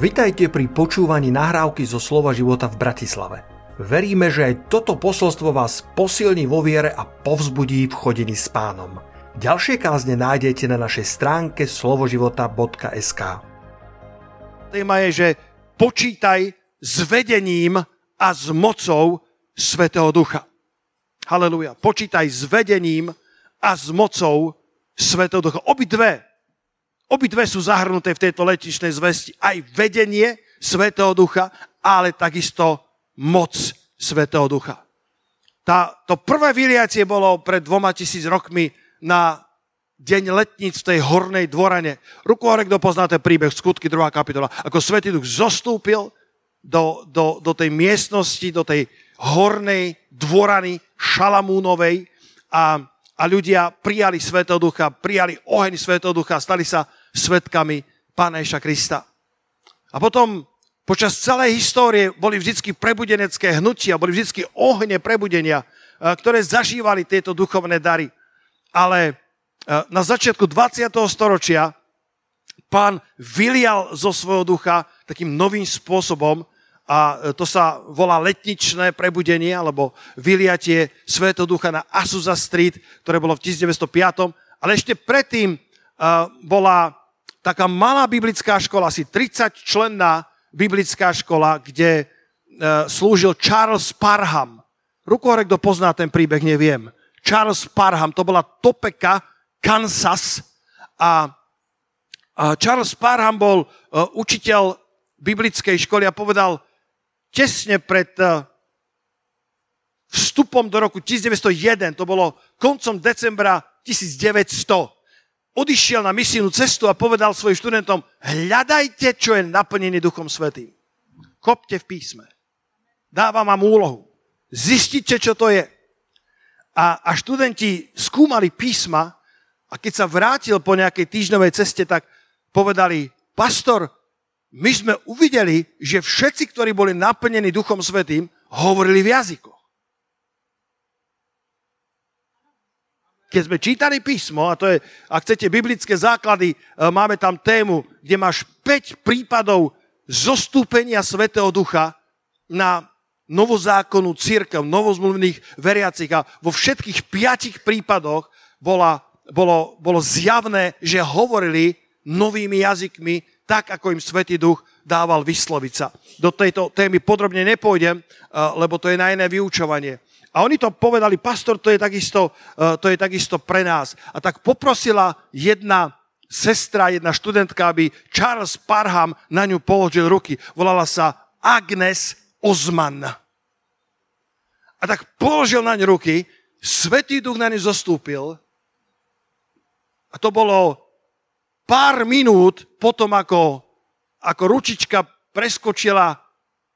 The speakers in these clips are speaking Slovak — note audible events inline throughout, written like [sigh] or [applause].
Vitajte pri počúvaní nahrávky zo Slova života v Bratislave. Veríme, že aj toto posolstvo vás posilní vo viere a povzbudí v chodení s pánom. Ďalšie kázne nájdete na našej stránke slovoživota.sk Téma je, že počítaj s vedením a s mocou Svetého Ducha. Haleluja. Počítaj s vedením a s mocou Svetého Ducha. Obidve Obidve sú zahrnuté v tejto letišnej zvesti. Aj vedenie Svetého Ducha, ale takisto moc Svetého Ducha. Tá, to prvé vyliacie bolo pred dvoma tisíc rokmi na deň letníc v tej hornej dvorane. Ruku hore, kto pozná ten príbeh, skutky 2. kapitola. Ako Svetý Duch zostúpil do, do, do tej miestnosti, do tej hornej dvorany Šalamúnovej a, a ľudia prijali Svetého Ducha, prijali oheň Svetého Ducha, stali sa svetkami Pána Ježa Krista. A potom počas celej histórie boli vždy prebudenecké hnutia, boli vždy ohne prebudenia, eh, ktoré zažívali tieto duchovné dary. Ale eh, na začiatku 20. storočia pán vylial zo svojho ducha takým novým spôsobom a eh, to sa volá letničné prebudenie alebo vyliatie Svetého ducha na Azusa Street, ktoré bolo v 1905. Ale ešte predtým bola taká malá biblická škola, asi 30 členná biblická škola, kde e, slúžil Charles Parham. Ruku hore, kto pozná ten príbeh, neviem. Charles Parham, to bola Topeka, Kansas a Charles Parham bol e, učiteľ biblickej školy a povedal tesne pred e, vstupom do roku 1901, to bolo koncom decembra 1900, odišiel na misijnú cestu a povedal svojim študentom, hľadajte, čo je naplnený Duchom Svetým. Kopte v písme. Dávam vám úlohu. Zistite, čo to je. A, a študenti skúmali písma a keď sa vrátil po nejakej týždňovej ceste, tak povedali, pastor, my sme uvideli, že všetci, ktorí boli naplnení Duchom Svetým, hovorili v jazykoch. Keď sme čítali písmo, a to je, ak chcete, biblické základy, e, máme tam tému, kde máš 5 prípadov zostúpenia Svetého Ducha na novozákonnú církev, novozmluvných veriacich a vo všetkých piatich prípadoch bola, bolo, bolo zjavné, že hovorili novými jazykmi, tak ako im Svetý Duch dával vysloviť sa. Do tejto témy podrobne nepôjdem, e, lebo to je na iné vyučovanie. A oni to povedali, pastor, to je takisto, e, to je takisto pre nás. A tak poprosila jedna sestra, jedna študentka, aby Charles Parham na ňu položil ruky. Volala sa Agnes Ozman. A tak položil na ňu ruky, Svetý duch na ňu zostúpil a to bolo pár minút potom, ako, ako ručička preskočila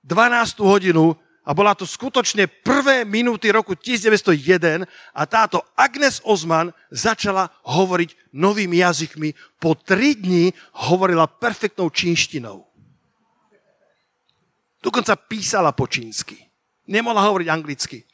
12. hodinu a bola to skutočne prvé minúty roku 1901 a táto Agnes Ozman začala hovoriť novými jazykmi. Po tri dni hovorila perfektnou čínštinou. Dokonca písala po čínsky. Nemohla hovoriť anglicky.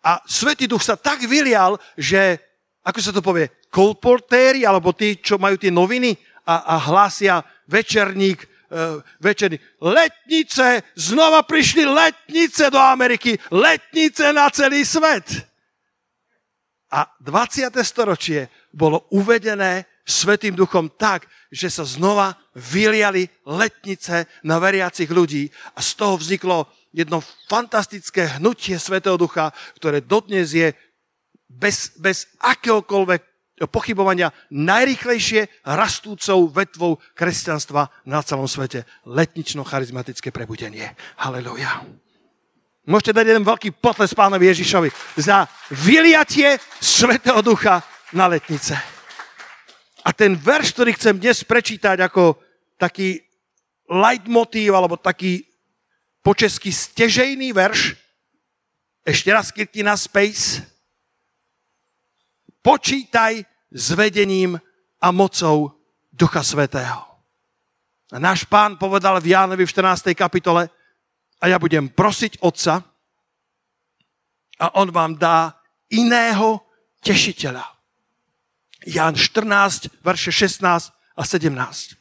A Svetý Duch sa tak vylial, že, ako sa to povie, kolportéri, alebo tí, čo majú tie noviny a, a hlásia večerník, uh, večerný. Letnice, znova prišli letnice do Ameriky, letnice na celý svet. A 20. storočie bolo uvedené Svetým duchom tak, že sa znova vyliali letnice na veriacich ľudí a z toho vzniklo jedno fantastické hnutie Svetého ducha, ktoré dodnes je bez, bez akéhokoľvek pochybovania najrychlejšie rastúcou vetvou kresťanstva na celom svete. Letnično-charizmatické prebudenie. Halelujá. Môžete dať jeden veľký potles pánovi Ježišovi za vyliatie Svetého Ducha na letnice. A ten verš, ktorý chcem dnes prečítať ako taký leitmotív, alebo taký po česky stežejný verš, ešte raz klikni na space, počítaj s vedením a mocou Ducha Svetého. A náš pán povedal v Jánovi v 14. kapitole, a ja budem prosiť Otca a On vám dá iného tešiteľa. Ján 14, verše 16 a 17.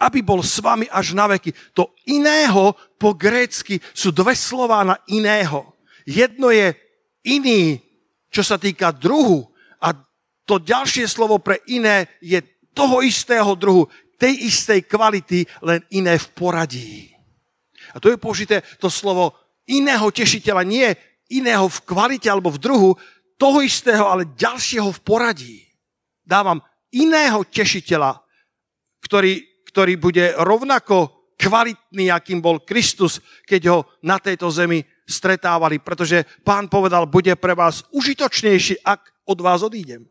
aby bol s vami až na veky. To iného po grécky sú dve slová na iného. Jedno je iný, čo sa týka druhu a to ďalšie slovo pre iné je toho istého druhu, tej istej kvality, len iné v poradí. A to je použité to slovo iného tešiteľa, nie iného v kvalite alebo v druhu, toho istého, ale ďalšieho v poradí. Dávam iného tešiteľa, ktorý, ktorý bude rovnako kvalitný, akým bol Kristus, keď ho na tejto zemi stretávali, pretože pán povedal, bude pre vás užitočnejší, ak od vás odídem.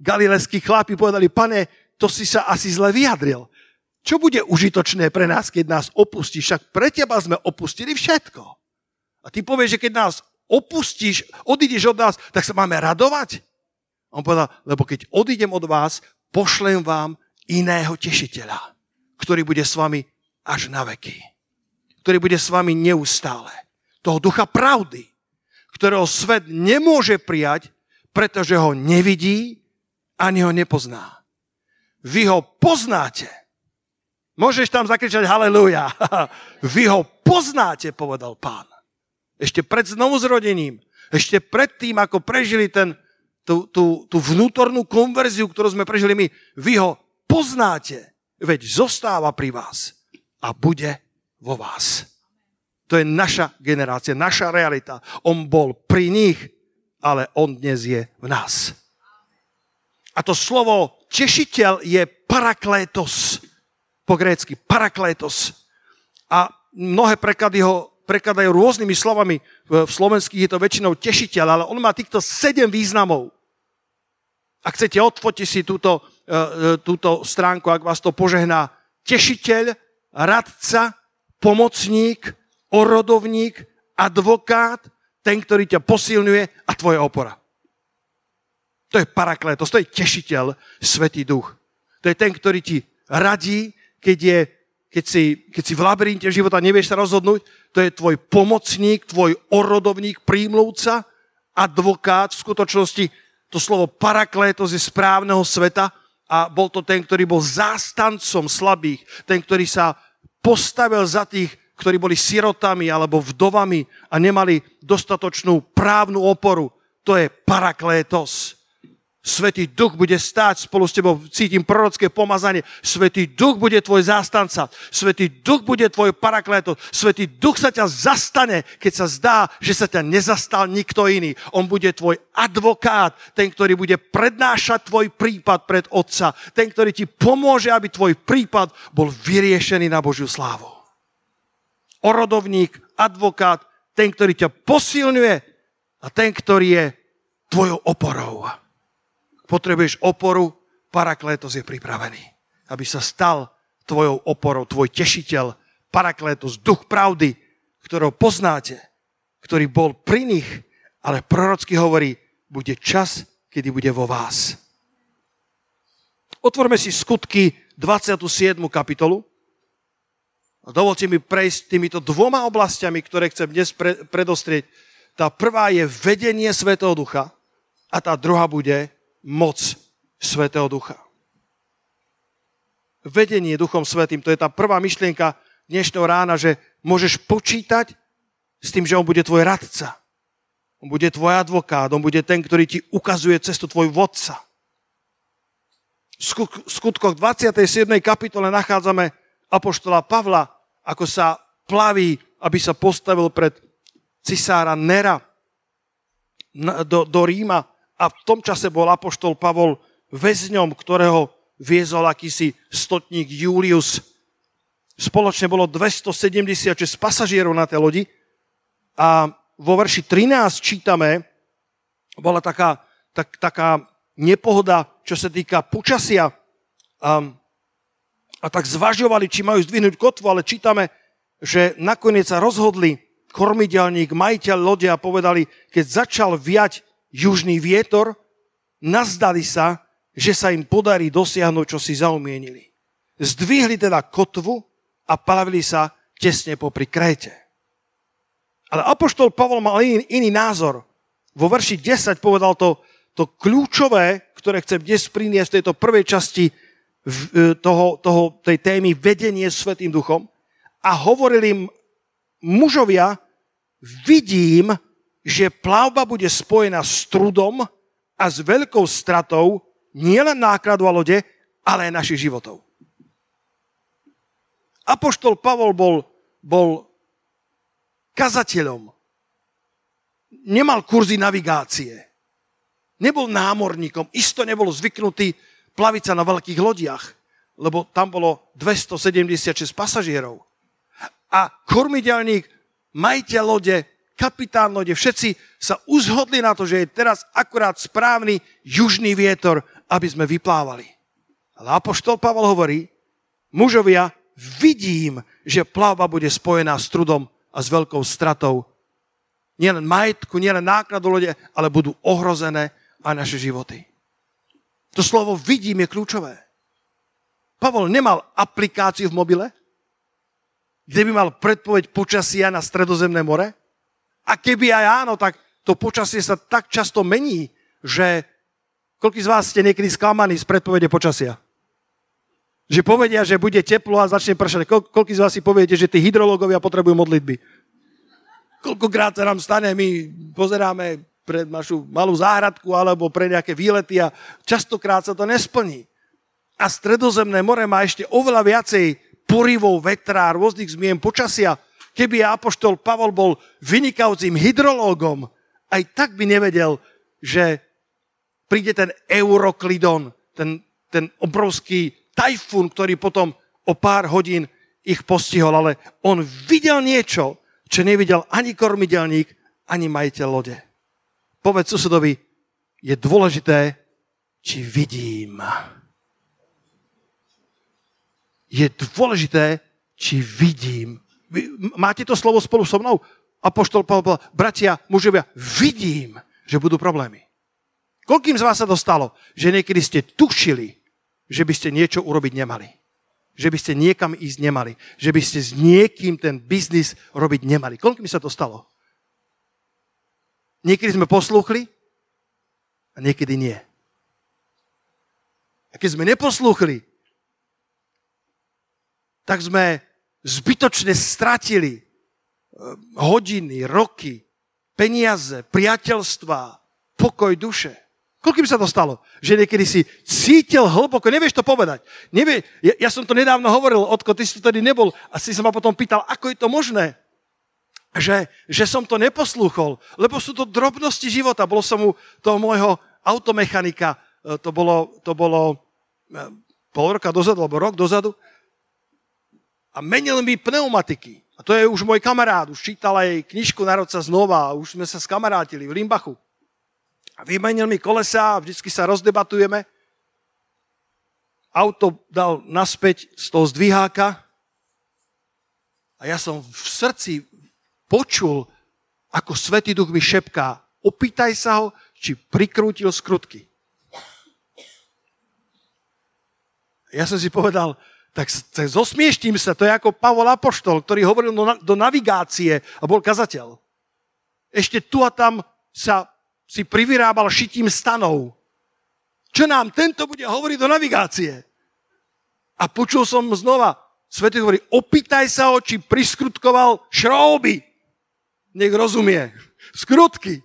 Galileskí chlápi povedali, pane, to si sa asi zle vyjadril. Čo bude užitočné pre nás, keď nás opustíš? Však pre teba sme opustili všetko. A ty povieš, že keď nás opustíš, odídeš od nás, tak sa máme radovať? On povedal, lebo keď odídem od vás, pošlem vám iného tešiteľa, ktorý bude s vami až na veky. Ktorý bude s vami neustále. Toho ducha pravdy, ktorého svet nemôže prijať, pretože ho nevidí ani ho nepozná. Vy ho poznáte. Môžeš tam zakričať haleluja. [laughs] Vy ho poznáte, povedal pán. Ešte pred znovuzrodením, ešte pred tým, ako prežili ten, tú, tú, tú vnútornú konverziu, ktorú sme prežili my, vy ho poznáte, veď zostáva pri vás a bude vo vás. To je naša generácia, naša realita. On bol pri nich, ale on dnes je v nás. A to slovo tešiteľ je paraklétos. Po grécky, paraklétos. A mnohé preklady ho prekladajú rôznymi slovami. V slovenských je to väčšinou tešiteľ, ale on má týchto sedem významov. Ak chcete, odfoťte si túto, e, e, túto stránku, ak vás to požehná. Tešiteľ, radca, pomocník, orodovník, advokát, ten, ktorý ťa posilňuje a tvoja opora. To je paraklétos, to je tešiteľ, Svetý Duch. To je ten, ktorý ti radí, keď je keď si, keď si v labyrinte života nevieš sa rozhodnúť, to je tvoj pomocník, tvoj orodovník, prímluvca, advokát. V skutočnosti to slovo paraklétos je správneho sveta a bol to ten, ktorý bol zástancom slabých, ten, ktorý sa postavil za tých, ktorí boli sirotami alebo vdovami a nemali dostatočnú právnu oporu. To je paraklétos. Svetý duch bude stáť spolu s tebou, cítim prorocké pomazanie. Svetý duch bude tvoj zástanca. Svetý duch bude tvoj parakléto. Svetý duch sa ťa zastane, keď sa zdá, že sa ťa nezastal nikto iný. On bude tvoj advokát, ten, ktorý bude prednášať tvoj prípad pred Otca. Ten, ktorý ti pomôže, aby tvoj prípad bol vyriešený na Božiu slávu. Orodovník, advokát, ten, ktorý ťa posilňuje a ten, ktorý je tvojou oporou potrebuješ oporu, paraklétos je pripravený. Aby sa stal tvojou oporou, tvoj tešiteľ, paraklétos, duch pravdy, ktorého poznáte, ktorý bol pri nich, ale prorocky hovorí, bude čas, kedy bude vo vás. Otvorme si skutky 27. kapitolu. Dovolte mi prejsť týmito dvoma oblastiami, ktoré chcem dnes pre, predostrieť. Tá prvá je vedenie Svetého Ducha a tá druhá bude moc Svetého Ducha. Vedenie Duchom Svetým, to je tá prvá myšlienka dnešného rána, že môžeš počítať s tým, že On bude tvoj radca. On bude tvoj advokát, on bude ten, ktorý ti ukazuje cestu tvoj vodca. V skutkoch 27. kapitole nachádzame apoštola Pavla, ako sa plaví, aby sa postavil pred cisára Nera do, do Ríma a v tom čase bol apoštol Pavol väzňom, ktorého viezol akýsi stotník Julius. Spoločne bolo 276 pasažierov na tej lodi a vo verši 13 čítame, bola taká, tak, taká nepohoda, čo sa týka počasia. A, a tak zvažovali, či majú zdvihnúť kotvu, ale čítame, že nakoniec sa rozhodli kormidelník, majiteľ lode a povedali, keď začal viať južný vietor, nazdali sa, že sa im podarí dosiahnuť, čo si zaumienili. Zdvihli teda kotvu a plavili sa tesne popri Kréte. Ale Apoštol Pavol mal iný, iný názor. Vo verši 10 povedal to, to kľúčové, ktoré chcem dnes priniesť v tejto prvej časti toho, toho, tej témy vedenie Svetým duchom a hovoril im mužovia, vidím, že plavba bude spojená s trudom a s veľkou stratou nielen nákladu a lode, ale aj našich životov. Apoštol Pavol bol, bol kazateľom. Nemal kurzy navigácie. Nebol námorníkom. Isto nebol zvyknutý plaviť sa na veľkých lodiach, lebo tam bolo 276 pasažierov. A kormidelník, majiteľ lode, kapitán lode, všetci sa uzhodli na to, že je teraz akurát správny južný vietor, aby sme vyplávali. Ale Apoštol Pavel hovorí, mužovia, vidím, že plavba bude spojená s trudom a s veľkou stratou. Nielen majetku, nielen nákladu lode, ale budú ohrozené aj naše životy. To slovo vidím je kľúčové. Pavol nemal aplikáciu v mobile, kde by mal predpoveď počasia na stredozemné more. A keby aj áno, tak to počasie sa tak často mení, že koľký z vás ste niekedy sklamaní z predpovede počasia? Že povedia, že bude teplo a začne pršať. Koľ, koľko z vás si poviete, že tí hydrológovia potrebujú modlitby? Koľkokrát sa nám stane, my pozeráme pre našu malú záhradku alebo pre nejaké výlety a častokrát sa to nesplní. A stredozemné more má ešte oveľa viacej porivov vetra, rôznych zmien počasia. Keby Apoštol Pavol bol vynikajúcim hydrológom, aj tak by nevedel, že príde ten Euroklidon, ten, ten obrovský tajfún, ktorý potom o pár hodín ich postihol, ale on videl niečo, čo nevidel ani kormidelník, ani majiteľ lode. Povedz susedovi, je dôležité, či vidím. Je dôležité, či vidím. Máte to slovo spolu so mnou? Apoštol Pavel bratia, mužovia, vidím, že budú problémy. Koľkým z vás sa dostalo, že niekedy ste tušili, že by ste niečo urobiť nemali. Že by ste niekam ísť nemali. Že by ste s niekým ten biznis robiť nemali. Koľko mi sa to stalo? Niekedy sme poslúchli a niekedy nie. A keď sme neposlúchli, tak sme zbytočne stratili eh, hodiny, roky, peniaze, priateľstva, pokoj duše. Koľko by sa to stalo? Že niekedy si cítil hlboko, nevieš to povedať. Nevie, ja, ja som to nedávno hovoril, Otko, ty si tu tedy nebol a si sa ma potom pýtal, ako je to možné, že, že som to neposlúchol, lebo sú to drobnosti života. Bolo som u toho môjho automechanika, e, to bolo, to bolo e, pol roka dozadu, alebo rok dozadu, a menil mi pneumatiky. A to je už môj kamarát, už čítal aj knižku Narod znova, už sme sa skamarátili v Limbachu a vymenil mi kolesa a vždycky sa rozdebatujeme. Auto dal naspäť z toho zdviháka a ja som v srdci počul, ako Svetý Duch mi šepká, opýtaj sa ho, či prikrútil skrutky. Ja som si povedal, tak zosmiešním sa, to je ako Pavol Apoštol, ktorý hovoril do navigácie a bol kazateľ. Ešte tu a tam sa si privyrábal šitím stanov. Čo nám tento bude hovoriť do navigácie? A počul som znova, Svetý hovorí, opýtaj sa ho, či priskrutkoval šrouby. Nech rozumie. Skrutky.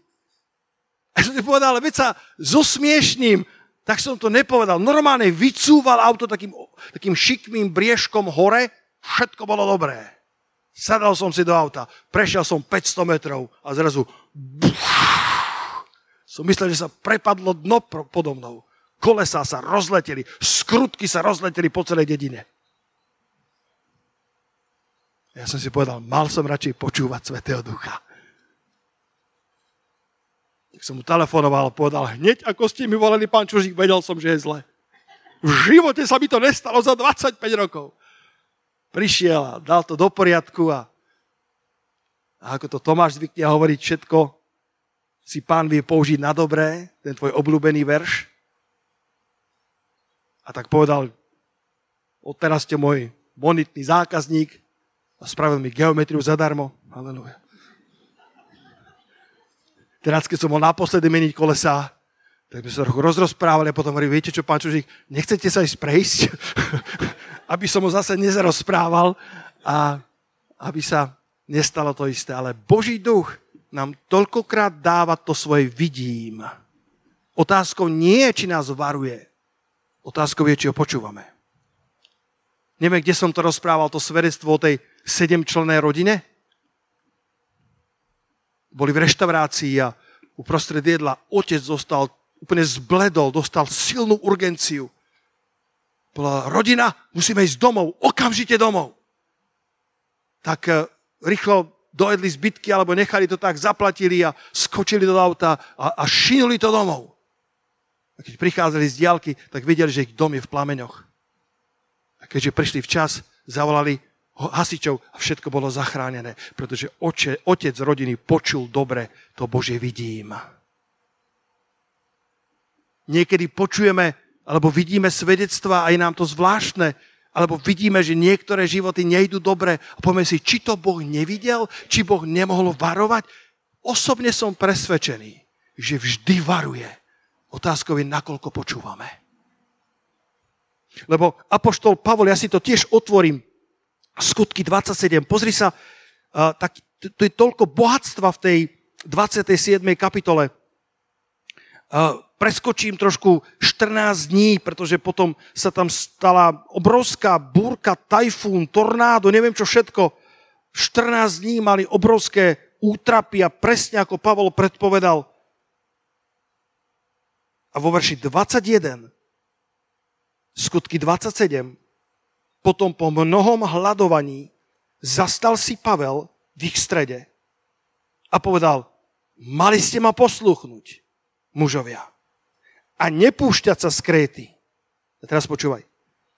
A som si povedal, ale veď sa so smiešním, tak som to nepovedal. Normálne vycúval auto takým, takým šikmým briežkom hore, všetko bolo dobré. Sadal som si do auta, prešiel som 500 metrov a zrazu som myslel, že sa prepadlo dno podo mnou. Kolesá sa rozleteli, skrutky sa rozleteli po celej dedine. Ja som si povedal, mal som radšej počúvať Svetého Ducha. Tak som mu telefonoval a povedal, hneď ako ste mi volali, pán Čužík, vedel som, že je zle. V živote sa mi to nestalo za 25 rokov. Prišiel a dal to do poriadku a, a ako to Tomáš zvykne hovoriť, všetko si pán vie použiť na dobré, ten tvoj obľúbený verš. A tak povedal, odteraz ste môj bonitný zákazník a spravil mi geometriu zadarmo. Halleluja. Teraz, keď som mohol naposledy meniť kolesa, Tak sme sa trochu rozrozprávali a potom hovorí, viete čo, pán Čužík, nechcete sa ísť prejsť? [laughs] aby som ho zase nezarozprával a aby sa nestalo to isté. Ale Boží duch nám toľkokrát dáva to svoje vidím. Otázkou nie je, či nás varuje. Otázkou je, či ho počúvame. Neviem, kde som to rozprával, to svedectvo o tej sedemčlennej rodine. Boli v reštaurácii a uprostred jedla otec zostal úplne zbledol, dostal silnú urgenciu. Bola rodina, musíme ísť domov, okamžite domov. Tak e, rýchlo dojedli zbytky, alebo nechali to tak, zaplatili a skočili do auta a, a šinuli to domov. A keď prichádzali z diálky, tak videli, že ich dom je v plameňoch. Keďže prišli včas, zavolali hasičov a všetko bolo zachránené, pretože oče, otec rodiny počul dobre to Božie vidím. Niekedy počujeme alebo vidíme svedectva a je nám to zvláštne, alebo vidíme, že niektoré životy nejdú dobre a povieme si, či to Boh nevidel, či Boh nemohol varovať. Osobne som presvedčený, že vždy varuje. Otázkou je, nakoľko počúvame. Lebo Apoštol Pavol, ja si to tiež otvorím, skutky 27, pozri sa, tak to je toľko bohatstva v tej 27. kapitole preskočím trošku 14 dní, pretože potom sa tam stala obrovská búrka, tajfún, tornádo, neviem čo všetko. 14 dní mali obrovské útrapy a presne ako Pavol predpovedal. A vo verši 21, skutky 27, potom po mnohom hľadovaní zastal si Pavel v ich strede a povedal, mali ste ma posluchnúť, mužovia a nepúšťať sa z kréty. A teraz počúvaj.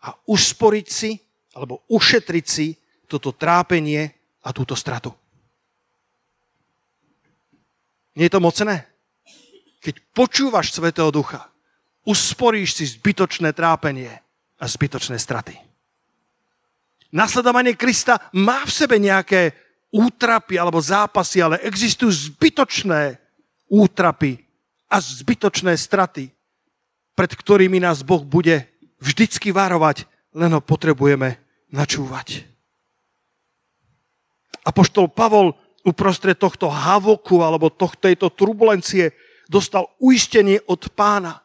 A usporiť si, alebo ušetriť si toto trápenie a túto stratu. Nie je to mocné? Keď počúvaš Svetého Ducha, usporíš si zbytočné trápenie a zbytočné straty. Nasledovanie Krista má v sebe nejaké útrapy alebo zápasy, ale existujú zbytočné útrapy a zbytočné straty, pred ktorými nás Boh bude vždycky varovať, len ho potrebujeme načúvať. Apoštol Pavol uprostred tohto havoku alebo tohto, tejto turbulencie dostal uistenie od pána.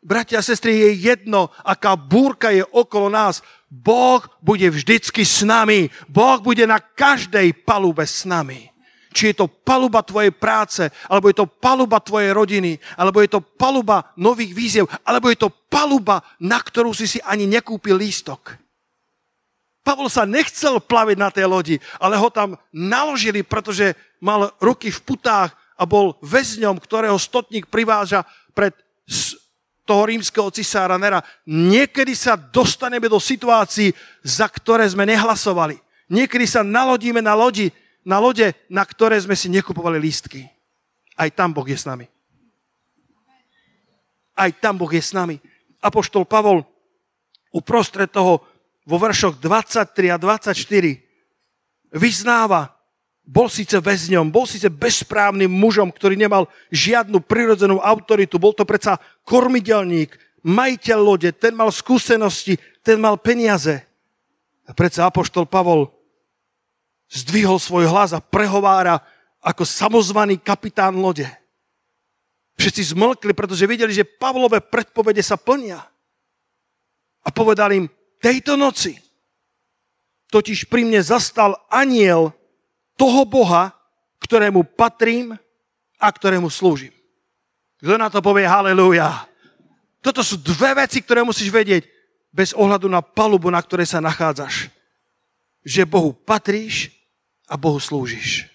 Bratia a sestry, je jedno, aká búrka je okolo nás. Boh bude vždycky s nami. Boh bude na každej palube s nami. Či je to paluba tvojej práce, alebo je to paluba tvojej rodiny, alebo je to paluba nových víziev, alebo je to paluba, na ktorú si si ani nekúpil lístok. Pavol sa nechcel plaviť na tej lodi, ale ho tam naložili, pretože mal ruky v putách a bol väzňom, ktorého stotník priváža pred toho rímskeho cisára Nera. Niekedy sa dostaneme do situácií, za ktoré sme nehlasovali. Niekedy sa nalodíme na lodi, na lode, na ktoré sme si nekupovali lístky. Aj tam Boh je s nami. Aj tam Boh je s nami. Apoštol Pavol uprostred toho vo veršoch 23 a 24 vyznáva, bol síce väzňom, bol síce bezprávnym mužom, ktorý nemal žiadnu prirodzenú autoritu, bol to predsa kormidelník, majiteľ lode, ten mal skúsenosti, ten mal peniaze. A predsa Apoštol Pavol zdvihol svoj hlas a prehovára ako samozvaný kapitán lode. Všetci zmlkli, pretože videli, že Pavlové predpovede sa plnia. A povedal im, tejto noci totiž pri mne zastal aniel toho Boha, ktorému patrím a ktorému slúžim. Kto na to povie haleluja? Toto sú dve veci, ktoré musíš vedieť bez ohľadu na palubu, na ktorej sa nachádzaš. Že Bohu patríš a Bohu slúžiš.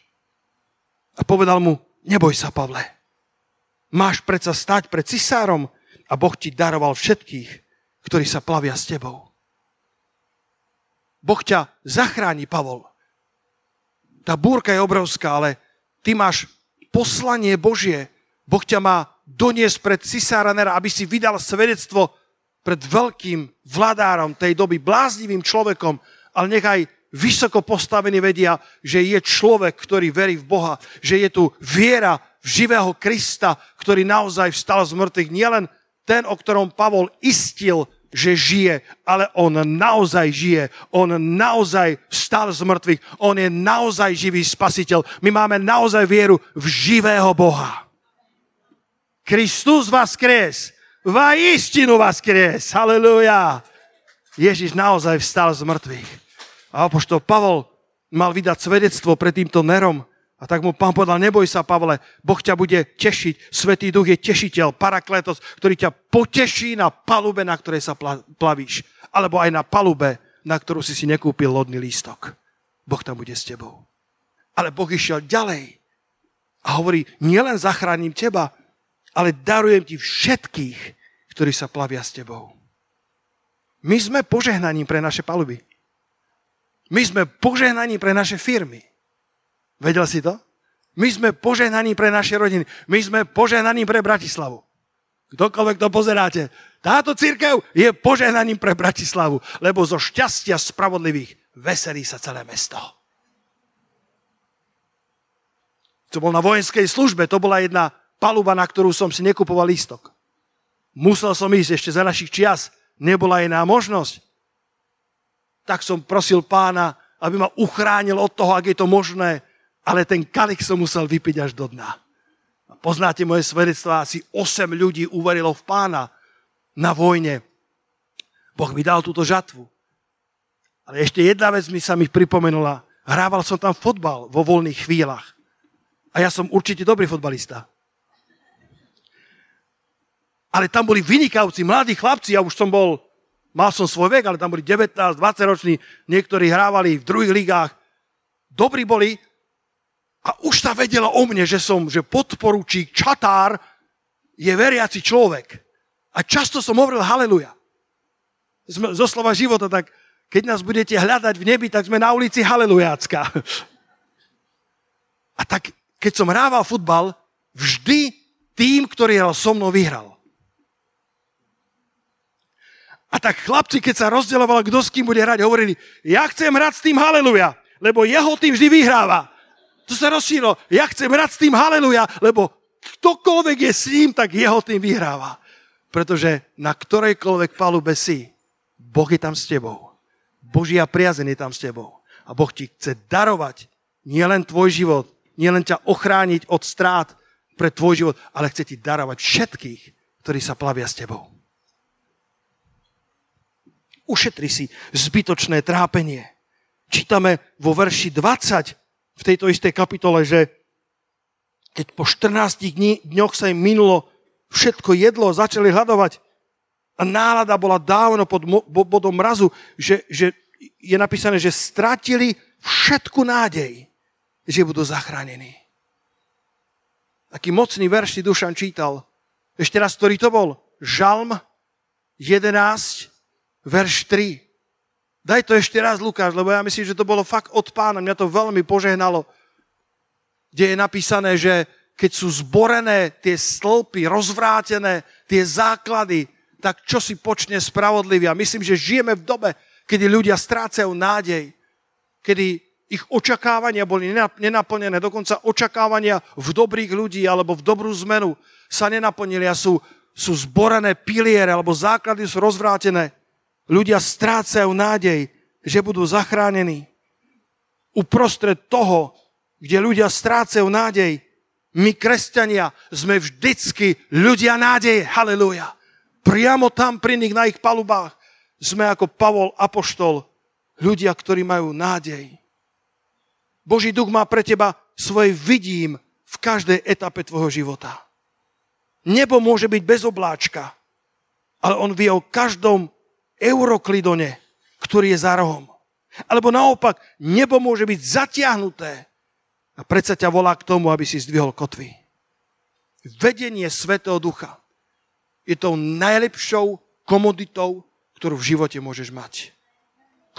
A povedal mu, neboj sa, Pavle. Máš predsa stať pred cisárom a Boh ti daroval všetkých, ktorí sa plavia s tebou. Boh ťa zachráni, Pavol. Tá búrka je obrovská, ale ty máš poslanie Božie. Boh ťa má doniesť pred cisára Nera, aby si vydal svedectvo pred veľkým vladárom tej doby, bláznivým človekom, ale nechaj vysoko postavení vedia, že je človek, ktorý verí v Boha, že je tu viera v živého Krista, ktorý naozaj vstal z mŕtvych. Nielen ten, o ktorom Pavol istil, že žije, ale on naozaj žije. On naozaj vstal z mŕtvych. On je naozaj živý spasiteľ. My máme naozaj vieru v živého Boha. Kristus vás kres. Va istinu vás kres. Halleluja. Ježiš naozaj vstal z mŕtvych. A apoštol Pavol mal vydať svedectvo pred týmto Nerom, a tak mu pán povedal, neboj sa, Pavle, Boh ťa bude tešiť. Svetý duch je tešiteľ, parakletos, ktorý ťa poteší na palube, na ktorej sa plavíš. Alebo aj na palube, na ktorú si si nekúpil lodný lístok. Boh tam bude s tebou. Ale Boh išiel ďalej a hovorí, nielen zachránim teba, ale darujem ti všetkých, ktorí sa plavia s tebou. My sme požehnaním pre naše paluby. My sme požehnaním pre naše firmy. Vedel si to? My sme požehnaní pre naše rodiny. My sme požehnaní pre Bratislavu. Kdokoľvek to pozeráte. Táto církev je požehnaním pre Bratislavu, lebo zo šťastia spravodlivých veselí sa celé mesto. To bol na vojenskej službe, to bola jedna paluba, na ktorú som si nekupoval lístok. Musel som ísť ešte za našich čias, nebola iná možnosť. Tak som prosil pána, aby ma uchránil od toho, ak je to možné, ale ten kalich som musel vypiť až do dna. Poznáte moje svedectvo, asi 8 ľudí uverilo v pána na vojne. Boh mi dal túto žatvu. Ale ešte jedna vec mi sa mi pripomenula. Hrával som tam fotbal vo voľných chvíľach. A ja som určite dobrý fotbalista. Ale tam boli vynikajúci mladí chlapci, ja už som bol, mal som svoj vek, ale tam boli 19, 20 roční, niektorí hrávali v druhých ligách. Dobrí boli, a už sa vedela o mne, že som, že podporučík Čatár je veriaci človek. A často som hovoril haleluja. Zo slova života, tak keď nás budete hľadať v nebi, tak sme na ulici Halelujácka. A tak, keď som hrával futbal, vždy tým, ktorý hral so mnou, vyhral. A tak chlapci, keď sa rozdielovalo, kto s kým bude hrať, hovorili, ja chcem hrať s tým haleluja, lebo jeho tým vždy vyhráva. To sa rozšírilo. Ja chcem hrať s tým haleluja, lebo ktokoľvek je s ním, tak jeho tým vyhráva. Pretože na ktorejkoľvek palube si, Boh je tam s tebou. Božia priazeň je tam s tebou. A Boh ti chce darovať nielen tvoj život, nielen ťa ochrániť od strát pre tvoj život, ale chce ti darovať všetkých, ktorí sa plavia s tebou. Ušetri si zbytočné trápenie. Čítame vo verši 20 v tejto istej kapitole, že keď po 14 dní, dňoch sa im minulo všetko jedlo, začali hľadovať a nálada bola dávno pod bodom mrazu, že, že je napísané, že stratili všetku nádej, že budú zachránení. Taký mocný verš si Dušan čítal. Ešte raz, ktorý to bol? Žalm 11, verš 3. Daj to ešte raz, Lukáš, lebo ja myslím, že to bolo fakt od pána. Mňa to veľmi požehnalo. Kde je napísané, že keď sú zborené tie stĺpy, rozvrátené tie základy, tak čo si počne spravodlivý. A myslím, že žijeme v dobe, kedy ľudia strácajú nádej, kedy ich očakávania boli nenaplnené, dokonca očakávania v dobrých ľudí alebo v dobrú zmenu sa nenaplnili a sú, sú zborené piliere alebo základy sú rozvrátené. Ľudia strácajú nádej, že budú zachránení. Uprostred toho, kde ľudia strácajú nádej, my, kresťania, sme vždycky ľudia nádeje. Halelúja. Priamo tam pri nich na ich palubách sme ako Pavol Apoštol, ľudia, ktorí majú nádej. Boží duch má pre teba svoje vidím v každej etape tvojho života. Nebo môže byť bez obláčka, ale on vie o každom Euroklidone, ktorý je za rohom. Alebo naopak, nebo môže byť zatiahnuté a predsa ťa volá k tomu, aby si zdvihol kotvy. Vedenie Svetého Ducha je tou najlepšou komoditou, ktorú v živote môžeš mať.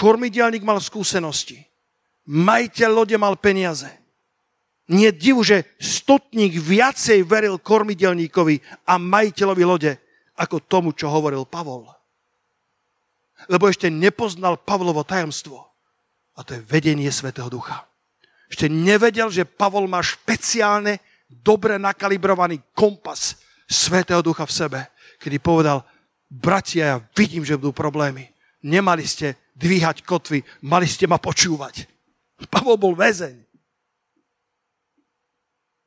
Kormidelník mal skúsenosti. Majiteľ lode mal peniaze. Nie divu, že stotník viacej veril kormidelníkovi a majiteľovi lode, ako tomu, čo hovoril Pavol lebo ešte nepoznal Pavlovo tajomstvo. A to je vedenie Svetého Ducha. Ešte nevedel, že Pavol má špeciálne dobre nakalibrovaný kompas Svetého Ducha v sebe, kedy povedal, bratia, ja vidím, že budú problémy. Nemali ste dvíhať kotvy, mali ste ma počúvať. [laughs] Pavol bol väzeň.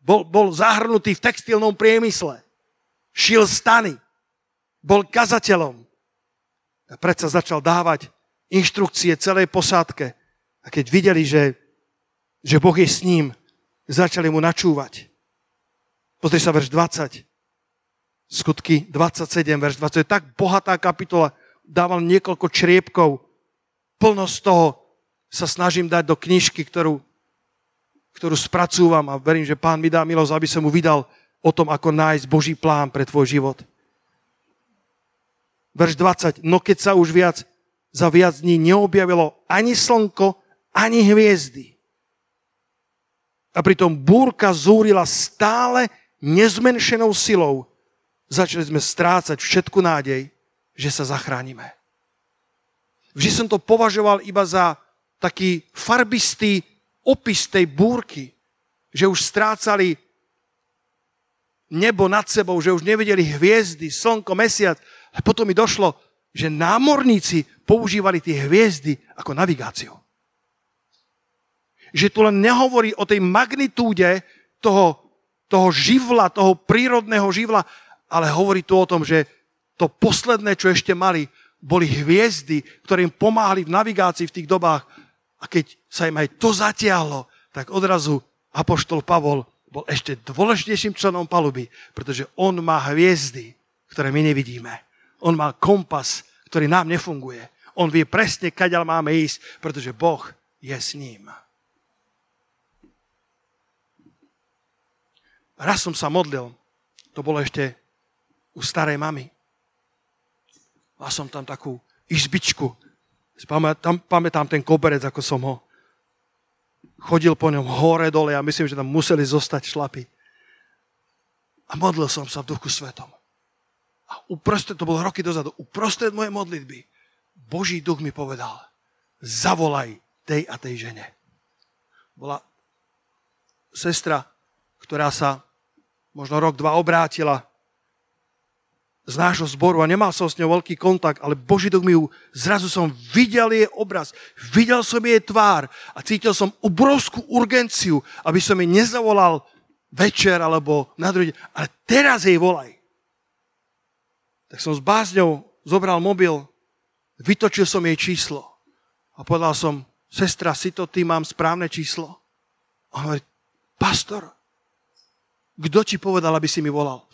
Bol, bol zahrnutý v textilnom priemysle. Šil stany. Bol kazateľom. A predsa začal dávať inštrukcie celej posádke. A keď videli, že, že Boh je s ním, začali mu načúvať. Pozri sa verš 20. Skutky 27, verš 20. To je tak bohatá kapitola. Dával niekoľko čriepkov. Plno z toho sa snažím dať do knižky, ktorú, ktorú spracúvam a verím, že pán mi dá milosť, aby som mu vydal o tom, ako nájsť Boží plán pre tvoj život. Verš 20. No keď sa už viac za viac dní neobjavilo ani slnko, ani hviezdy. A pritom búrka zúrila stále nezmenšenou silou. Začali sme strácať všetku nádej, že sa zachránime. Vždy som to považoval iba za taký farbistý opis tej búrky, že už strácali nebo nad sebou, že už nevideli hviezdy, slnko, mesiac. A potom mi došlo, že námorníci používali tie hviezdy ako navigáciu. Že tu len nehovorí o tej magnitúde toho, toho živla, toho prírodného živla, ale hovorí tu o tom, že to posledné, čo ešte mali, boli hviezdy, ktoré im pomáhali v navigácii v tých dobách. A keď sa im aj to zatiahlo, tak odrazu Apoštol Pavol bol ešte dôležitejším členom paluby, pretože on má hviezdy, ktoré my nevidíme. On má kompas, ktorý nám nefunguje. On vie presne, kaďal máme ísť, pretože Boh je s ním. Raz som sa modlil, to bolo ešte u starej mamy. Mal som tam takú izbičku. Pamätám, pamätám ten koberec, ako som ho chodil po ňom hore, dole. Ja myslím, že tam museli zostať šlapy. A modlil som sa v duchu svetom. A uprostred, to bolo roky dozadu, uprostred mojej modlitby, Boží duch mi povedal, zavolaj tej a tej žene. Bola sestra, ktorá sa možno rok, dva obrátila z nášho zboru a nemal som s ňou veľký kontakt, ale Boží duch mi ju, zrazu som videl jej obraz, videl som jej tvár a cítil som obrovskú urgenciu, aby som jej nezavolal večer alebo na druhý ale teraz jej volaj. Tak som s bázňou zobral mobil, vytočil som jej číslo a povedal som, sestra, si to ty, mám správne číslo? A on hovorí, pastor, kto ti povedal, aby si mi volal?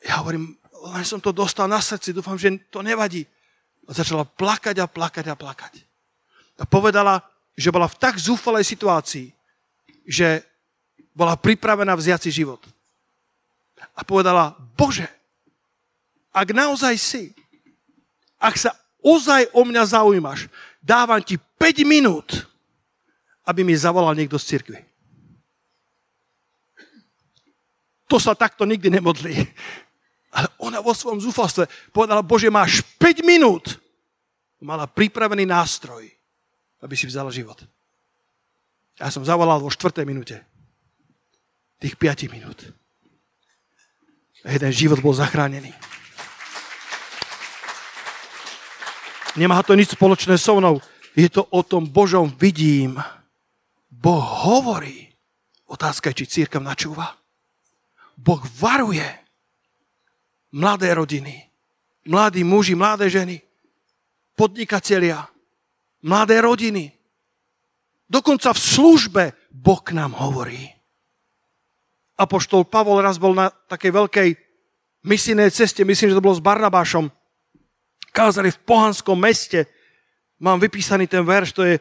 Ja hovorím, len som to dostal na srdci, dúfam, že to nevadí. A začala plakať a plakať a plakať. A povedala, že bola v tak zúfalej situácii, že bola pripravená vziať si život. A povedala, Bože, ak naozaj si, ak sa ozaj o mňa zaujímaš, dávam ti 5 minút, aby mi zavolal niekto z cirkvi. To sa takto nikdy nemodlí. Ale ona vo svojom zúfalstve povedala, Bože, máš 5 minút. Mala pripravený nástroj, aby si vzala život. Ja som zavolal vo 4. minúte. Tých 5 minút. Jeden život bol zachránený. Nemá to nič spoločné so mnou. Je to o tom Božom vidím. Boh hovorí. Otázka je, či církev načúva. Boh varuje mladé rodiny, mladí muži, mladé ženy, podnikatelia, mladé rodiny. Dokonca v službe Boh nám hovorí. Apoštol Pavol raz bol na takej veľkej misijnej ceste, myslím, že to bolo s Barnabášom, kázali v pohanskom meste. Mám vypísaný ten verš, to je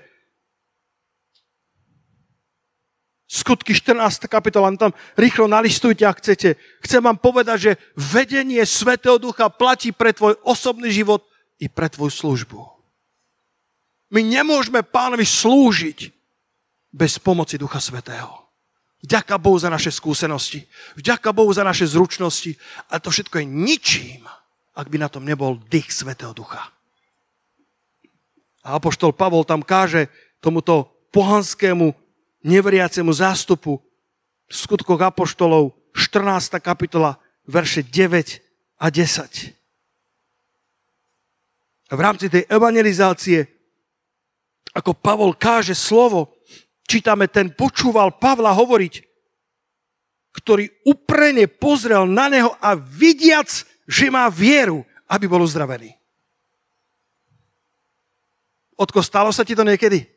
Skutky 14. kapitola, tam rýchlo nalistujte, ak chcete. Chcem vám povedať, že vedenie Svetého Ducha platí pre tvoj osobný život i pre tvoju službu. My nemôžeme pánovi slúžiť bez pomoci Ducha Svetého. Vďaka Bohu za naše skúsenosti. Vďaka Bohu za naše zručnosti. A to všetko je ničím, ak by na tom nebol dých Svetého Ducha. A Apoštol Pavol tam káže tomuto pohanskému neveriacemu zástupu, v skutkoch Apoštolov 14. kapitola, verše 9 a 10. V rámci tej evangelizácie, ako Pavol káže slovo, čítame, ten počúval Pavla hovoriť, ktorý uprene pozrel na neho a vidiac, že má vieru, aby bol uzdravený. Odko, stalo sa ti to niekedy?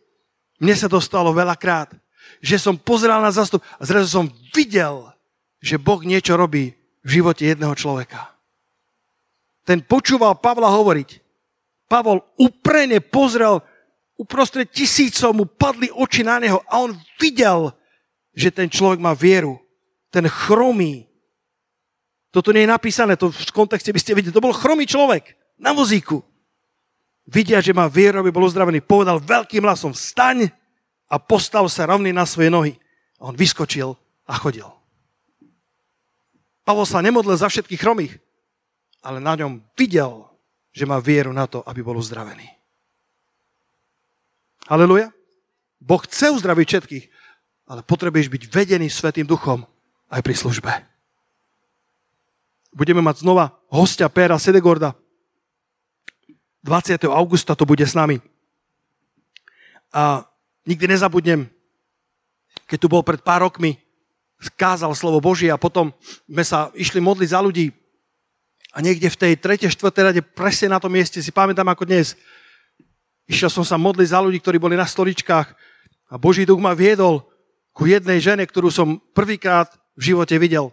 Mne sa to stalo veľakrát, že som pozeral na zastup a zrazu som videl, že Boh niečo robí v živote jedného človeka. Ten počúval Pavla hovoriť. Pavol uprene pozrel uprostred tisícov mu padli oči na neho a on videl, že ten človek má vieru. Ten chromý. Toto nie je napísané, to v kontexte by ste videli. To bol chromý človek na vozíku. Vidia, že má vieru, aby bol uzdravený. Povedal veľkým hlasom, vstaň a postav sa rovný na svoje nohy. A on vyskočil a chodil. Pavol sa nemodlil za všetkých chromých, ale na ňom videl, že má vieru na to, aby bol uzdravený. Aleluja. Boh chce uzdraviť všetkých, ale potrebuješ byť vedený Svetým duchom aj pri službe. Budeme mať znova hostia Péra Sedegorda. 20. augusta to bude s nami. A nikdy nezabudnem, keď tu bol pred pár rokmi, skázal slovo Božie a potom sme sa išli modliť za ľudí. A niekde v tej 3. 4. rade presne na tom mieste si pamätám ako dnes, Išiel som sa modliť za ľudí, ktorí boli na stoličkách a Boží duch ma viedol ku jednej žene, ktorú som prvýkrát v živote videl.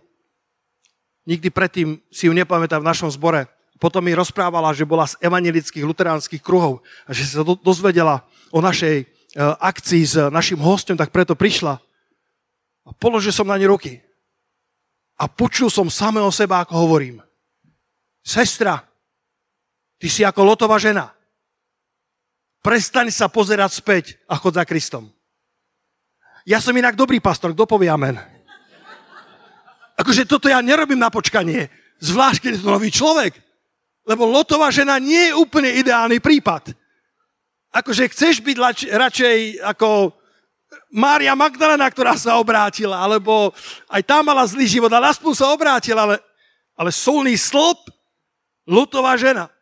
Nikdy predtým si ju nepamätám v našom zbore. Potom mi rozprávala, že bola z evangelických luteránskych kruhov a že sa dozvedela o našej e, akcii s našim hostom, tak preto prišla. A položil som na ne ruky. A počul som samého seba, ako hovorím. Sestra, ty si ako lotová žena. Prestaň sa pozerať späť a chod za Kristom. Ja som inak dobrý pastor, kto povie amen? Akože toto ja nerobím na počkanie, zvlášť keď je to nový človek. Lebo lotová žena nie je úplne ideálny prípad. Akože chceš byť lač, radšej ako Mária Magdalena, ktorá sa obrátila, alebo aj tá mala zlý život, ale aspoň sa obrátila, ale, ale solný slop, lutová žena.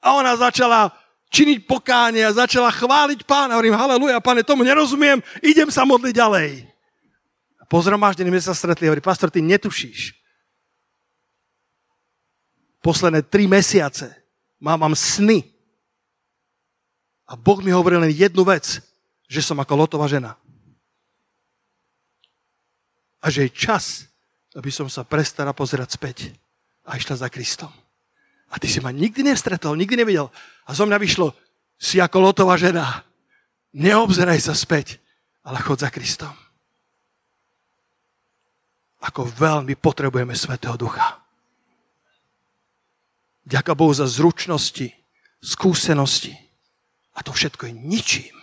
A ona začala činiť pokánie a začala chváliť pána. Hovorím, haleluja, pane, tomu nerozumiem, idem sa modliť ďalej. Po zhromaždení sme sa stretli a hovorí, pastor, ty netušíš. Posledné tri mesiace mám, mám sny. A Boh mi hovoril len jednu vec, že som ako lotová žena. A že je čas, aby som sa prestala pozerať späť a išla za Kristom. A ty si ma nikdy nestretol, nikdy nevidel. A zo mňa vyšlo, si ako lotová žena. Neobzeraj sa späť, ale chod za Kristom. Ako veľmi potrebujeme Svetého Ducha. Ďaká Bohu za zručnosti, skúsenosti. A to všetko je ničím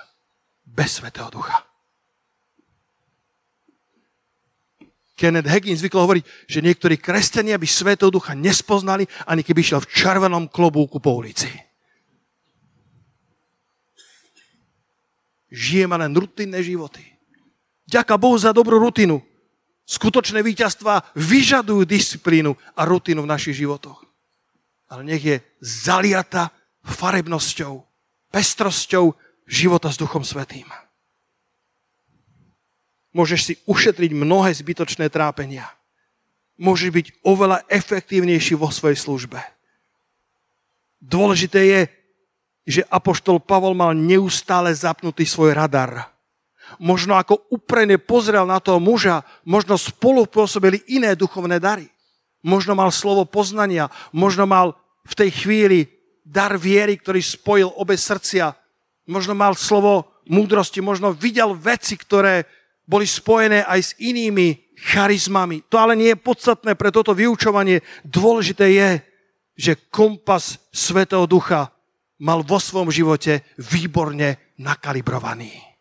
bez Svetého Ducha. Kenneth Hagin zvykol hovoriť, že niektorí kresťania by Svetého Ducha nespoznali, ani keby šiel v červenom klobúku po ulici. Žijeme len rutinné životy. Ďaká Bohu za dobrú rutinu. Skutočné víťazstva vyžadujú disciplínu a rutinu v našich životoch. Ale nech je zaliata farebnosťou, pestrosťou života s Duchom Svetým môžeš si ušetriť mnohé zbytočné trápenia. Môžeš byť oveľa efektívnejší vo svojej službe. Dôležité je, že Apoštol Pavol mal neustále zapnutý svoj radar. Možno ako uprene pozrel na toho muža, možno spolu pôsobili iné duchovné dary. Možno mal slovo poznania, možno mal v tej chvíli dar viery, ktorý spojil obe srdcia. Možno mal slovo múdrosti, možno videl veci, ktoré boli spojené aj s inými charizmami. To ale nie je podstatné pre toto vyučovanie. Dôležité je, že kompas Svetého Ducha mal vo svojom živote výborne nakalibrovaný.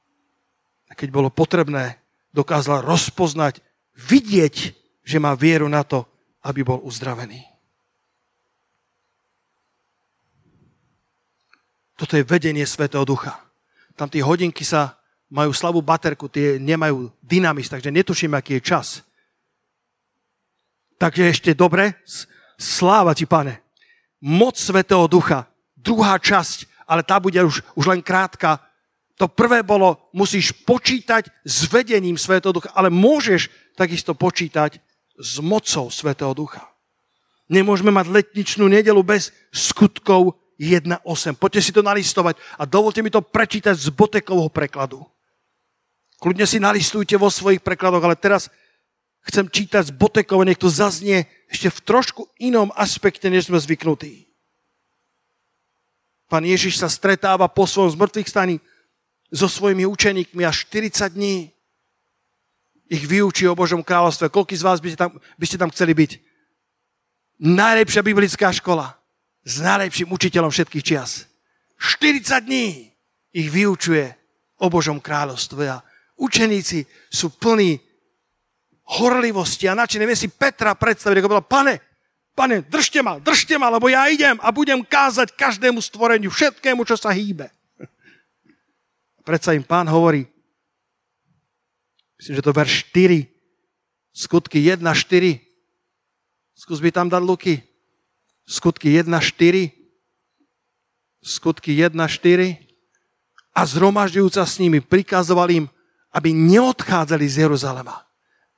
A keď bolo potrebné, dokázal rozpoznať, vidieť, že má vieru na to, aby bol uzdravený. Toto je vedenie Svetého Ducha. Tam tie hodinky sa majú slabú baterku, tie nemajú dynamis, takže netuším, aký je čas. Takže ešte dobre, sláva ti, pane. Moc Svetého Ducha, druhá časť, ale tá bude už, už len krátka. To prvé bolo, musíš počítať s vedením Svetého Ducha, ale môžeš takisto počítať s mocou Svetého Ducha. Nemôžeme mať letničnú nedelu bez skutkov 1.8. Poďte si to nalistovať a dovolte mi to prečítať z Botekovho prekladu. Kľudne si nalistujte vo svojich prekladoch, ale teraz chcem čítať z Botekova, nech to zaznie ešte v trošku inom aspekte, než sme zvyknutí. Pán Ježiš sa stretáva po svojom zmrtvých staní so svojimi učeníkmi až 40 dní. Ich vyučí o Božom kráľovstve. Koľký z vás by ste tam, by ste tam chceli byť? Najlepšia biblická škola s najlepším učiteľom všetkých čias. 40 dní ich vyučuje o Božom kráľovstve a učeníci sú plní horlivosti a načine. Viem si Petra predstaviť, ako bola, pane, pane, držte ma, držte ma, lebo ja idem a budem kázať každému stvoreniu, všetkému, čo sa hýbe. Predsa im pán hovorí, myslím, že to verš 4, skutky 1, 4. Skús by tam dať Luky. Skutky 1, 4. Skutky 1, 4. A zhromažďujúca s nimi prikazoval im, aby neodchádzali z Jeruzalema,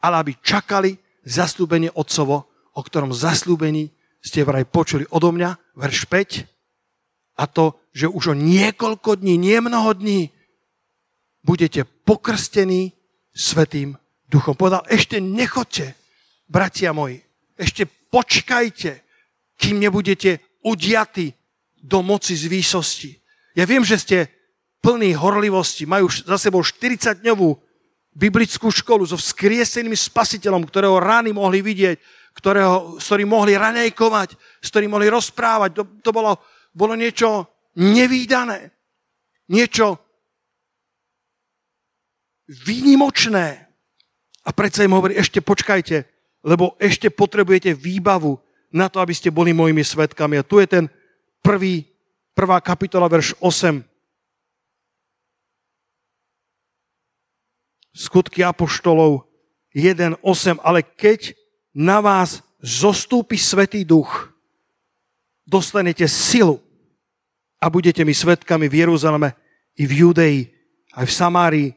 ale aby čakali zaslúbenie Otcovo, o ktorom zaslúbení ste vraj počuli odo mňa, verš 5, a to, že už o niekoľko dní, nie mnoho dní, budete pokrstení Svetým duchom. Povedal, ešte nechoďte, bratia moji, ešte počkajte, kým nebudete udiatí do moci z výsosti. Ja viem, že ste plný horlivosti, majú za sebou 40-dňovú biblickú školu so vzkrieseným spasiteľom, ktorého rány mohli vidieť, ktorého, s ktorým mohli ranejkovať, s ktorým mohli rozprávať. To, to bolo, bolo niečo nevýdané. Niečo výnimočné. A predsa im hovorí, ešte počkajte, lebo ešte potrebujete výbavu na to, aby ste boli mojimi svetkami. A tu je ten prvý, prvá kapitola, verš 8. skutky apoštolov 1.8, ale keď na vás zostúpi Svetý Duch, dostanete silu a budete mi svetkami v Jeruzaleme i v Judei, aj v Samárii,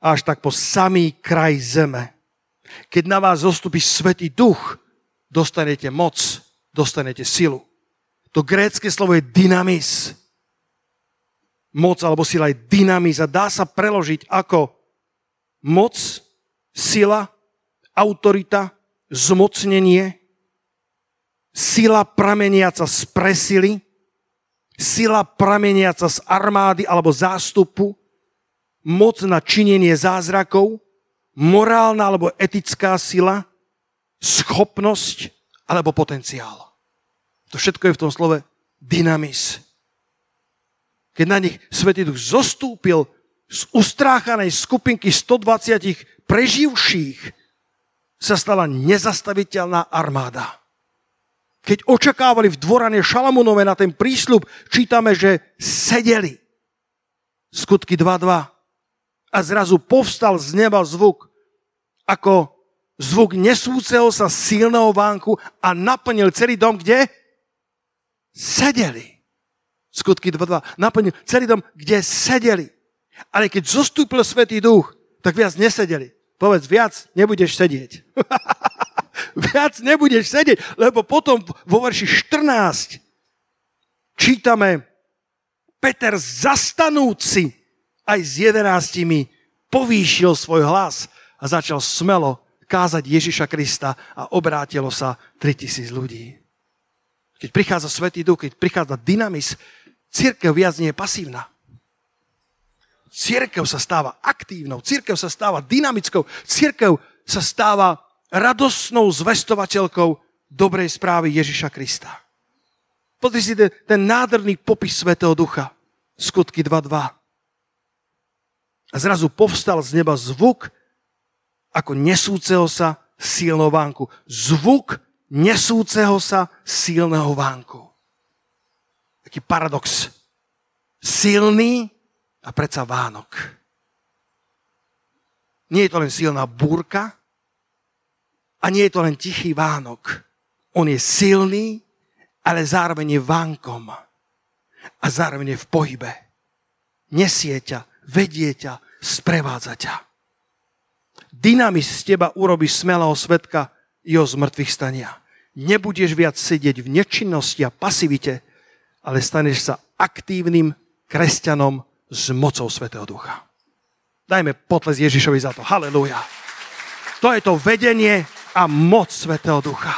až tak po samý kraj zeme. Keď na vás zostúpi Svetý Duch, dostanete moc, dostanete silu. To grécke slovo je dynamis. Moc alebo sila je dynamis a dá sa preložiť ako moc, sila, autorita, zmocnenie, sila prameniaca z presily, sila prameniaca z armády alebo zástupu, moc na činenie zázrakov, morálna alebo etická sila, schopnosť alebo potenciál. To všetko je v tom slove dynamis. Keď na nich Svetý Duch zostúpil, z ustráchanej skupinky 120 preživších sa stala nezastaviteľná armáda. Keď očakávali v dvorane Šalamunove na ten prísľub, čítame, že sedeli. Skutky 2.2. A zrazu povstal z neba zvuk, ako zvuk nesúceho sa silného vánku a naplnil celý dom, kde? Sedeli. Skutky 2.2. Naplnil celý dom, kde sedeli. Ale keď zostúpil Svetý Duch, tak viac nesedeli. Povedz, viac nebudeš sedieť. [laughs] viac nebudeš sedieť, lebo potom vo verši 14 čítame Peter zastanúci aj s jedenáctimi povýšil svoj hlas a začal smelo kázať Ježiša Krista a obrátilo sa 3000 ľudí. Keď prichádza Svetý Duch, keď prichádza dynamis, církev viac nie je pasívna. Církev sa stáva aktívnou, církev sa stáva dynamickou, církev sa stáva radosnou zvestovateľkou dobrej správy Ježiša Krista. Pozri si ten, ten nádherný popis Svetého Ducha. Skutky 2.2. A zrazu povstal z neba zvuk ako nesúceho sa silného vánku. Zvuk nesúceho sa silného vánku. Taký paradox. Silný a predsa Vánok. Nie je to len silná búrka a nie je to len tichý Vánok. On je silný, ale zároveň je vánkom a zároveň je v pohybe. Nesie ťa, vedie ťa, sprevádza ťa. Dynamis z teba urobí smelého svetka jeho zmrtvých stania. Nebudeš viac sedieť v nečinnosti a pasivite, ale staneš sa aktívnym kresťanom s mocou Svetého Ducha. Dajme potles Ježišovi za to. Halelúja. To je to vedenie a moc Svetého Ducha.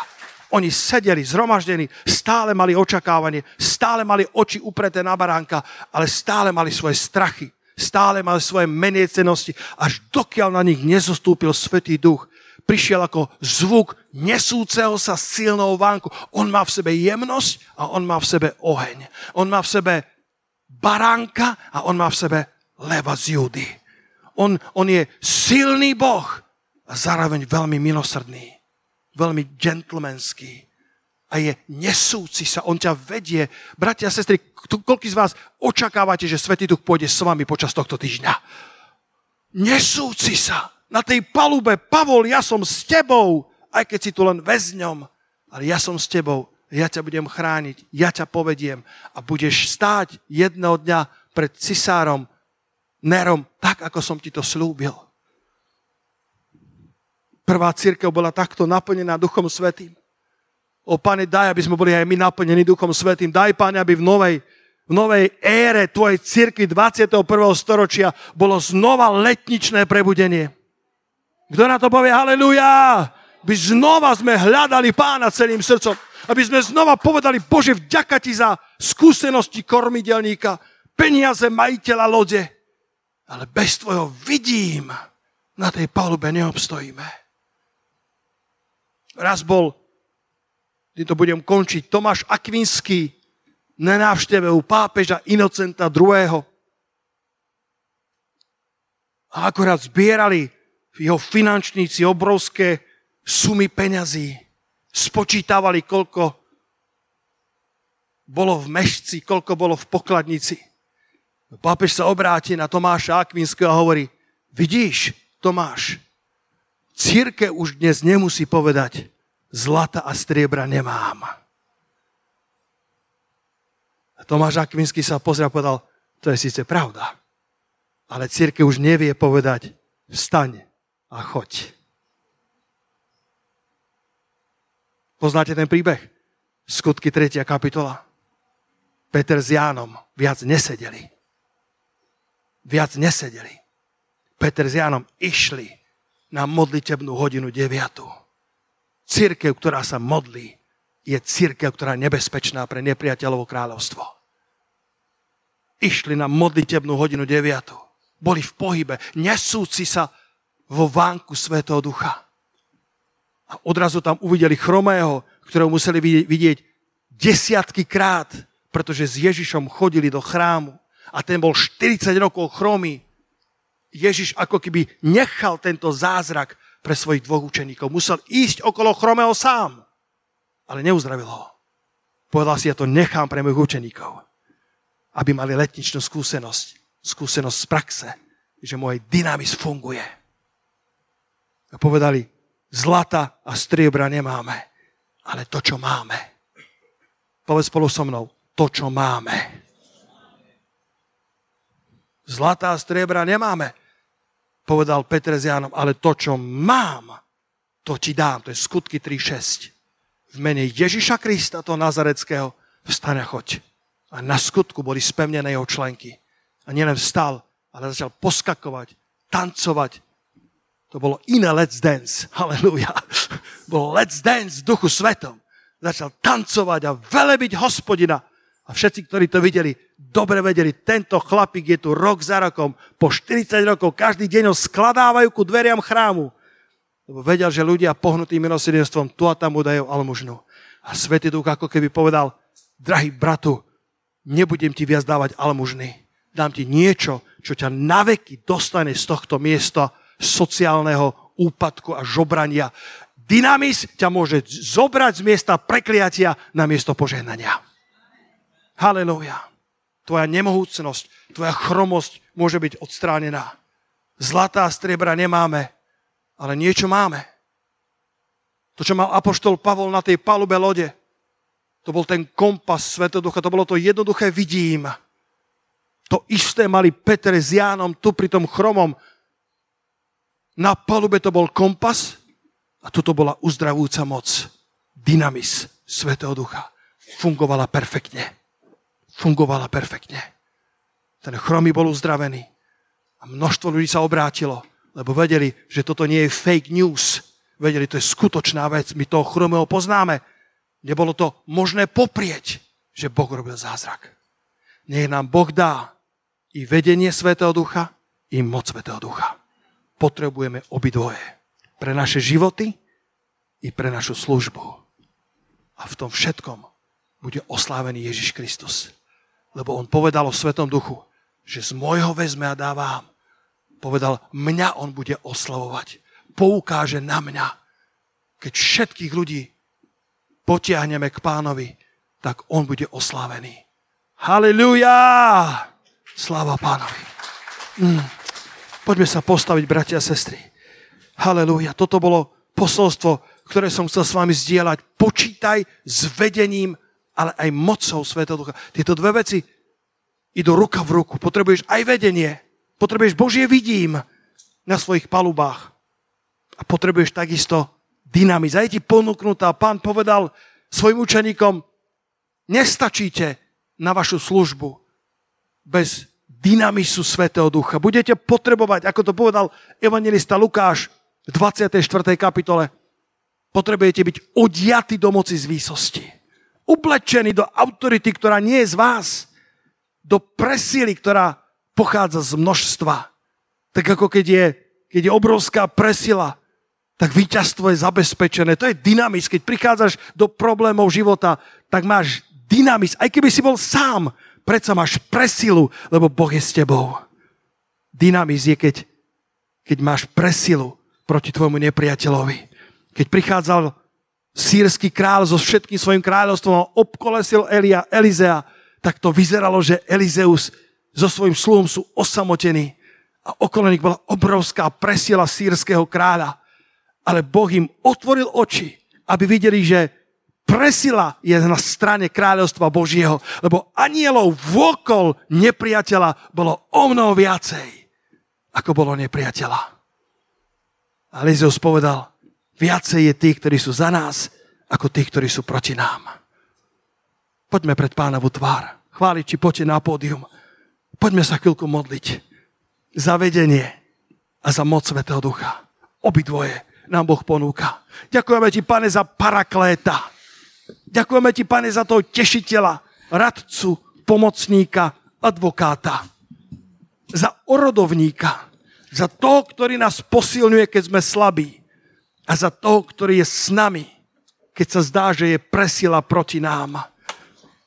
Oni sedeli zhromaždení, stále mali očakávanie, stále mali oči upreté na baránka, ale stále mali svoje strachy, stále mali svoje meniecenosti, až dokiaľ na nich nezostúpil Svetý Duch prišiel ako zvuk nesúceho sa silnou vánku. On má v sebe jemnosť a on má v sebe oheň. On má v sebe baránka a on má v sebe leva z Judy. On, on je silný Boh a zároveň veľmi milosrdný, veľmi gentlemanský a je nesúci sa, on ťa vedie. Bratia a sestry, koľko z vás očakávate, že Svetý Duch pôjde s vami počas tohto týždňa? Nesúci sa na tej palube, Pavol, ja som s tebou, aj keď si tu len väzňom, ale ja som s tebou, ja ťa budem chrániť, ja ťa povediem a budeš stáť jedného dňa pred cisárom Nerom, tak ako som ti to slúbil. Prvá církev bola takto naplnená Duchom Svetým. O Pane, daj, aby sme boli aj my naplnení Duchom Svetým. Daj, Pane, aby v novej, v novej ére Tvojej církvy 21. storočia bolo znova letničné prebudenie. Kto na to povie haleluja? By znova sme hľadali pána celým srdcom. Aby sme znova povedali, Bože, vďaka ti za skúsenosti kormidelníka, peniaze majiteľa lode. Ale bez tvojho vidím, na tej palube neobstojíme. Raz bol, kde to budem končiť, Tomáš Akvinský na návšteve u pápeža Inocenta II. A akorát zbierali jeho finančníci obrovské sumy peňazí. Spočítavali, koľko bolo v mešci, koľko bolo v pokladnici. Pápež sa obráti na Tomáša Akvinského a hovorí, vidíš, Tomáš, círke už dnes nemusí povedať, zlata a striebra nemám. Tomáš Akvinský sa pozrel a povedal, to je síce pravda, ale círke už nevie povedať, vstaň, a choď. Poznáte ten príbeh? Skutky 3. kapitola. Peter s Jánom viac nesedeli. Viac nesedeli. Peter s Jánom išli na modlitebnú hodinu 9. Církev, ktorá sa modlí, je církev, ktorá je nebezpečná pre nepriateľovo kráľovstvo. Išli na modlitebnú hodinu 9. Boli v pohybe, nesúci sa vo vánku Svetého Ducha. A odrazu tam uvideli chromého, ktorého museli vidieť desiatky krát, pretože s Ježišom chodili do chrámu a ten bol 40 rokov chromý. Ježiš ako keby nechal tento zázrak pre svojich dvoch učeníkov. Musel ísť okolo chromého sám, ale neuzdravil ho. Povedal si, ja to nechám pre mojich učeníkov, aby mali letničnú skúsenosť, skúsenosť z praxe, že môj dynamis funguje a povedali, zlata a striebra nemáme, ale to, čo máme. Povedz spolu so mnou, to, čo máme. Zlata a striebra nemáme, povedal Petr s Jánom, ale to, čo mám, to ti dám. To je skutky 3.6. V mene Ježiša Krista, toho Nazareckého, vstane a choď. A na skutku boli spevnené jeho členky. A nielen vstal, ale začal poskakovať, tancovať, to bolo iné Let's Dance. [laughs] Halleluja. Bolo Let's Dance v duchu svetom. Začal tancovať a velebiť hospodina. A všetci, ktorí to videli, dobre vedeli, tento chlapík je tu rok za rokom, po 40 rokov, každý deň ho skladávajú ku dveriam chrámu. Lebo vedel, že ľudia pohnutým milosrdenstvom tu a tam mu dajú almužnu. A Svetý Duch ako keby povedal, drahý bratu, nebudem ti viac dávať almužny. Dám ti niečo, čo ťa naveky dostane z tohto miesta sociálneho úpadku a žobrania. Dynamis ťa môže zobrať z miesta prekliatia na miesto požehnania. Halelúja. Tvoja nemohúcnosť, tvoja chromosť môže byť odstránená. Zlatá striebra nemáme, ale niečo máme. To, čo mal apoštol Pavol na tej palube lode, to bol ten kompas Svetoducha, to bolo to jednoduché vidím. To isté mali Peter s Jánom tu pri tom chromom. Na palube to bol kompas a tuto bola uzdravujúca moc. Dynamis Svetého Ducha. Fungovala perfektne. Fungovala perfektne. Ten chromy bol uzdravený. A množstvo ľudí sa obrátilo, lebo vedeli, že toto nie je fake news. Vedeli, to je skutočná vec. My toho chromého poznáme. Nebolo to možné poprieť, že Boh robil zázrak. Nech nám Boh dá i vedenie Svetého Ducha, i moc Svetého Ducha. Potrebujeme obidvoje. Pre naše životy i pre našu službu. A v tom všetkom bude oslávený Ježiš Kristus. Lebo on povedal o Svetom Duchu, že z môjho vezme a dá vám. Povedal, mňa on bude oslavovať. Poukáže na mňa. Keď všetkých ľudí potiahneme k pánovi, tak on bude oslávený. Halilúja! Sláva pánovi. Mm. Poďme sa postaviť, bratia a sestry. Halelúja. Toto bolo posolstvo, ktoré som chcel s vami zdieľať. Počítaj s vedením, ale aj mocou Svetého Ducha. Tieto dve veci idú ruka v ruku. Potrebuješ aj vedenie. Potrebuješ Božie vidím na svojich palubách. A potrebuješ takisto dynamiz. A je ti ponúknutá. Pán povedal svojim učeníkom, nestačíte na vašu službu bez dynamisu Svetého Ducha. Budete potrebovať, ako to povedal evangelista Lukáš v 24. kapitole, potrebujete byť odiaty do moci z výsosti. Uplečení do autority, ktorá nie je z vás. Do presily, ktorá pochádza z množstva. Tak ako keď je, keď je obrovská presila, tak víťazstvo je zabezpečené. To je dynamis. Keď prichádzaš do problémov života, tak máš dynamis. Aj keby si bol sám, predsa máš presilu, lebo Boh je s tebou. Dynamis je, keď, keď máš presilu proti tvojmu nepriateľovi. Keď prichádzal sírsky král so všetkým svojim kráľovstvom obkolesil Elia, Elizea, tak to vyzeralo, že Elizeus so svojím sluhom sú osamotení a okolo nich bola obrovská presila sírskeho kráľa. Ale Boh im otvoril oči, aby videli, že presila je na strane kráľovstva Božieho, lebo anielov vôkol nepriateľa bolo o mnoho viacej, ako bolo nepriateľa. A Elizeus povedal, viacej je tých, ktorí sú za nás, ako tých, ktorí sú proti nám. Poďme pred pánovu tvár. Chváliť, či poďte na pódium. Poďme sa chvíľku modliť. Za vedenie a za moc Svetého Ducha. Obidvoje nám Boh ponúka. Ďakujeme ti, pane, za parakléta Ďakujeme ti, pane, za toho tešiteľa, radcu, pomocníka, advokáta. Za orodovníka. Za toho, ktorý nás posilňuje, keď sme slabí. A za toho, ktorý je s nami, keď sa zdá, že je presila proti nám.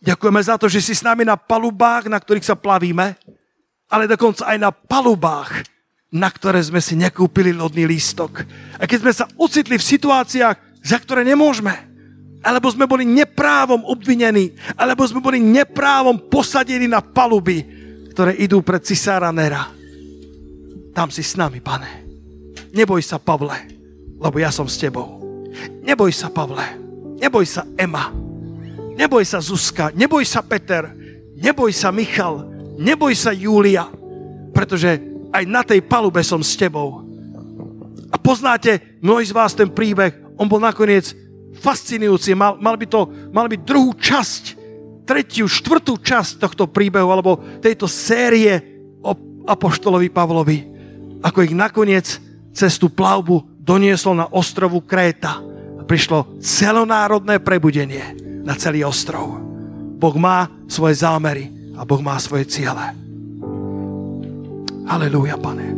Ďakujeme za to, že si s nami na palubách, na ktorých sa plavíme, ale dokonca aj na palubách, na ktoré sme si nekúpili lodný lístok. A keď sme sa ocitli v situáciách, za ktoré nemôžeme, alebo sme boli neprávom obvinení, alebo sme boli neprávom posadení na paluby, ktoré idú pred cisára Nera. Tam si s nami, pane. Neboj sa, Pavle, lebo ja som s tebou. Neboj sa, Pavle. Neboj sa, Ema. Neboj sa, Zuzka. Neboj sa, Peter. Neboj sa, Michal. Neboj sa, Júlia. Pretože aj na tej palube som s tebou. A poznáte mnohí z vás ten príbeh. On bol nakoniec fascinujúci. Mal, mal, by to, mal byť druhú časť, tretiu, štvrtú časť tohto príbehu alebo tejto série o apoštolovi Pavlovi. Ako ich nakoniec cez tú plavbu donieslo na ostrovu Kréta. A prišlo celonárodné prebudenie na celý ostrov. Boh má svoje zámery a Boh má svoje ciele. Halelúja, pane.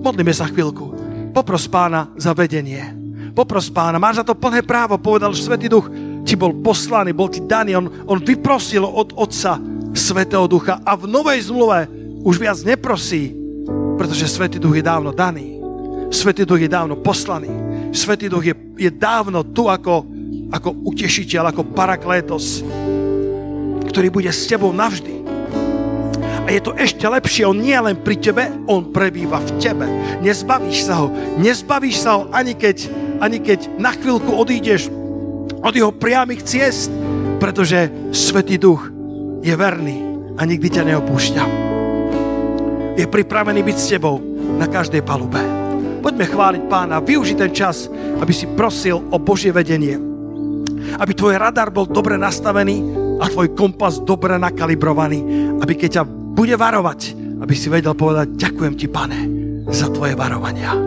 Modlíme sa chvíľku. Popros pána za vedenie popros pána, máš za to plné právo, povedal Svetý Duch, ti bol poslaný, bol ti daný, on, on vyprosil od Otca Svetého Ducha a v Novej zmluve už viac neprosí, pretože Svetý Duch je dávno daný. Svetý Duch je dávno poslaný. Svetý Duch je, je dávno tu ako, ako utešiteľ, ako paraklétos, ktorý bude s tebou navždy. A je to ešte lepšie, on nie len pri tebe, on prebýva v tebe. Nezbavíš sa ho. Nezbavíš sa ho ani keď, ani keď na chvíľku odídeš od jeho priamých ciest, pretože Svetý Duch je verný a nikdy ťa neopúšťa. Je pripravený byť s tebou na každej palube. Poďme chváliť pána, využi ten čas, aby si prosil o Božie vedenie. Aby tvoj radar bol dobre nastavený a tvoj kompas dobre nakalibrovaný. Aby keď ťa bude varovať, aby si vedel povedať, ďakujem ti, pane, za tvoje varovania.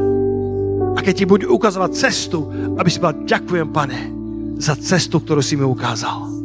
A keď ti bude ukazovať cestu, aby si povedal, ďakujem, pane, za cestu, ktorú si mi ukázal.